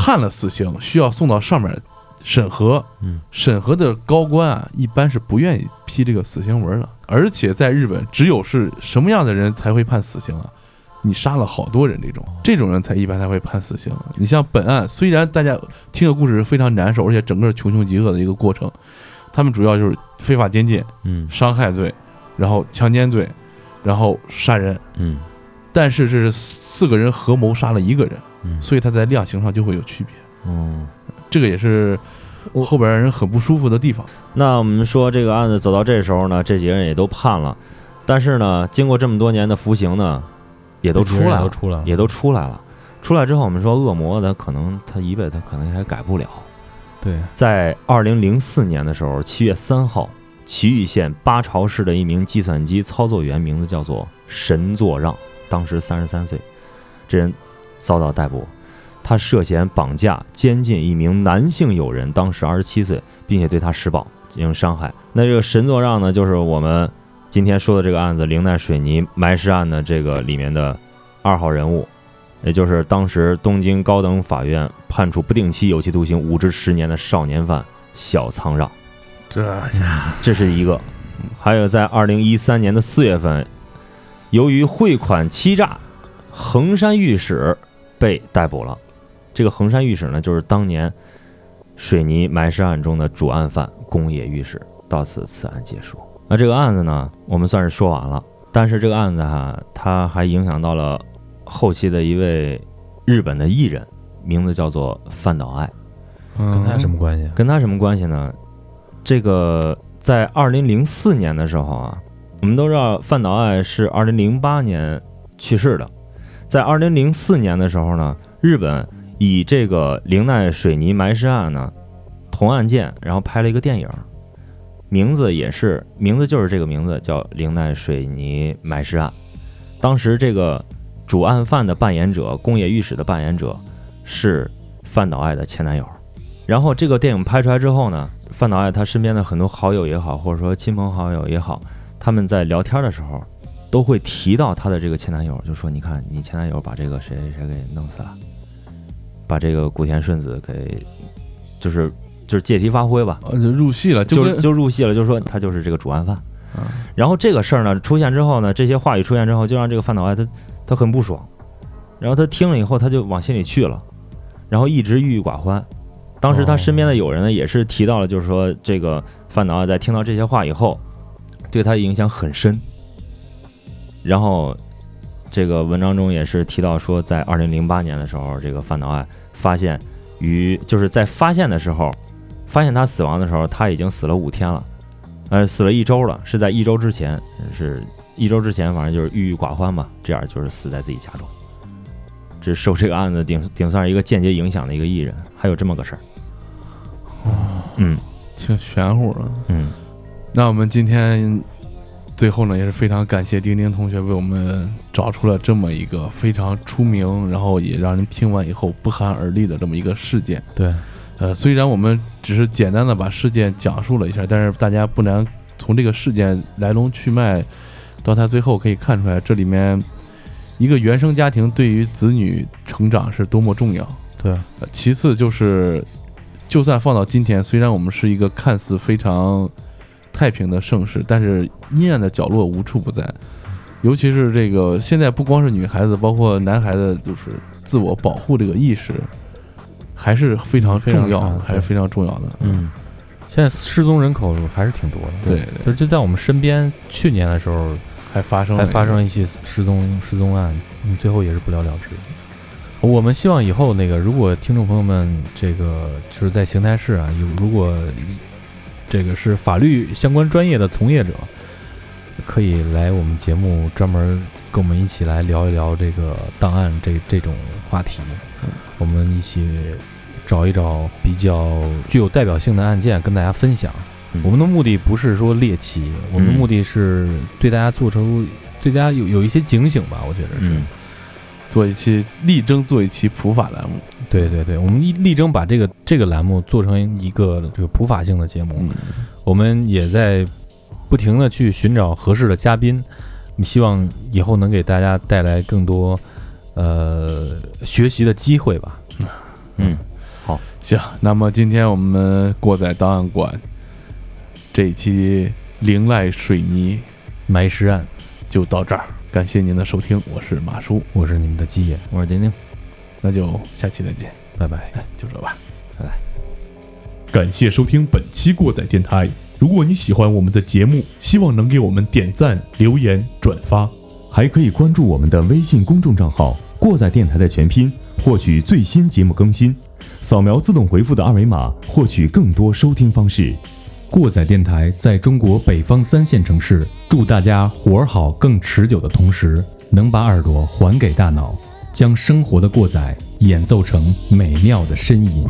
判了死刑需要送到上面审核，嗯审核的高官啊一般是不愿意批这个死刑文的，而且在日本只有是什么样的人才会判死刑啊？你杀了好多人这种，这种人才一般才会判死刑。你像本案，虽然大家听的故事是非常难受，而且整个穷凶极恶的一个过程，他们主要就是非法监禁、嗯伤害罪，然后强奸罪，然后杀人。嗯但是这是四个人合谋杀了一个人，嗯，所以他在量刑上就会有区别。嗯。这个也是后边让人很不舒服的地方。那我们说这个案子走到这时候呢，这几个人也都判了，但是呢，经过这么多年的服刑呢，也都出来了，都出来了，也都出来了。出来之后，我们说恶魔他可能他一辈子他可能还改不了。对，在二零零四年的时候，七月三号，祁玉县八朝市的一名计算机操作员，名字叫做神作让，当时三十三岁，这人遭到逮捕。他涉嫌绑架、监禁一名男性友人，当时二十七岁，并且对他施暴进行伤害。那这个神作让呢，就是我们今天说的这个案子——陵奈水泥埋尸案的这个里面的二号人物，也就是当时东京高等法院判处不定期有期徒刑五至十年的少年犯小仓让，这呀这是一个。还有在二零一三年的四月份，由于汇款欺诈，横山御史被逮捕了。这个横山御史呢，就是当年水泥埋尸案中的主案犯宫野御史。到此，此案结束。那这个案子呢，我们算是说完了。但是这个案子哈，它还影响到了后期的一位日本的艺人，名字叫做范岛爱。跟他什么关系啊？跟他什么关系呢？这个在二零零四年的时候啊，我们都知道范岛爱是二零零八年去世的。在二零零四年的时候呢，日本以这个陵奈水泥埋尸案呢同案件，然后拍了一个电影，名字也是名字就是这个名字，叫《陵奈水泥埋尸案》。当时这个主案犯的扮演者，宫野御史的扮演者是范岛爱的前男友。然后这个电影拍出来之后呢，范岛爱他身边的很多好友也好，或者说亲朋好友也好，他们在聊天的时候都会提到她的这个前男友，就说你看你前男友把这个谁谁谁给弄死了，把这个古田顺子给就是就是借题发挥吧，呃就入戏了，就跟就入戏了，就说他就是这个主案犯。啊然后这个事儿呢出现之后呢，这些话语出现之后，就让这个范岛爱他他很不爽，然后他听了以后，他就往心里去了，然后一直郁郁寡欢。当时他身边的友人呢，也是提到了，就是说这个范岛爱在听到这些话以后，对他影响很深。然后这个文章中也是提到说，在二零零八年的时候，这个范岛爱发现于就是在发现的时候，发现他死亡的时候，他已经死了五天了，呃，死了一周了，是在一周之前，是一周之前，反正就是郁郁寡欢嘛，这样就是死在自己家中。这受这个案子顶顶算是一个间接影响的一个艺人，还有这么个事儿。嗯挺玄乎的。嗯那我们今天最后呢，也是非常感谢丁丁同学为我们找出了这么一个非常出名，然后也让人听完以后不寒而栗的这么一个事件。对，呃，虽然我们只是简单的把事件讲述了一下，但是大家不难从这个事件来龙去脉到它最后可以看出来，这里面一个原生家庭对于子女成长是多么重要。对，呃其次就是，就算放到今天，虽然我们是一个看似非常太平的盛世，但是阴暗的角落无处不在。尤其是这个现在，不光是女孩子，包括男孩子，就是自我保护这个意识，还是非常重要的，还是非常重要的。嗯，现在失踪人口还是挺多的。对，对，就就在我们身边，去年的时候还发生还发生一起失踪失踪案，嗯，最后也是不了了之。我们希望以后那个，如果听众朋友们这个就是在邢台市啊，有如果这个是法律相关专业的从业者，可以来我们节目专门跟我们一起来聊一聊这个档案这这种话题，我们一起找一找比较具有代表性的案件跟大家分享。嗯我们的目的不是说猎奇，我们的嗯目的是对大家做出对大家有有一些警醒吧，我觉得是。嗯做一期力争做一期普法栏目。对对对，我们一力争把这个这个栏目做成一个这个普法性的节目。嗯，我们也在不停的去寻找合适的嘉宾，希望以后能给大家带来更多呃学习的机会吧。嗯，好行，那么今天我们过载档案馆这一期灵濑水泥埋尸案，就到这儿，感谢您的收听，我是马叔，我是你们的鸡爷，我是丁丁。那就下期再见，拜拜。就这吧。拜拜感谢收听本期过载电台。如果你喜欢我们的节目，希望能给我们点赞、留言、转发。还可以关注我们的微信公众账号“过载电台”的全拼，获取最新节目更新。扫描自动回复的二维码，获取更多收听方式。过载电台在中国北方三线城市，祝大家活儿好更持久的同时，能把耳朵还给大脑，将生活的过载演奏成美妙的呻吟。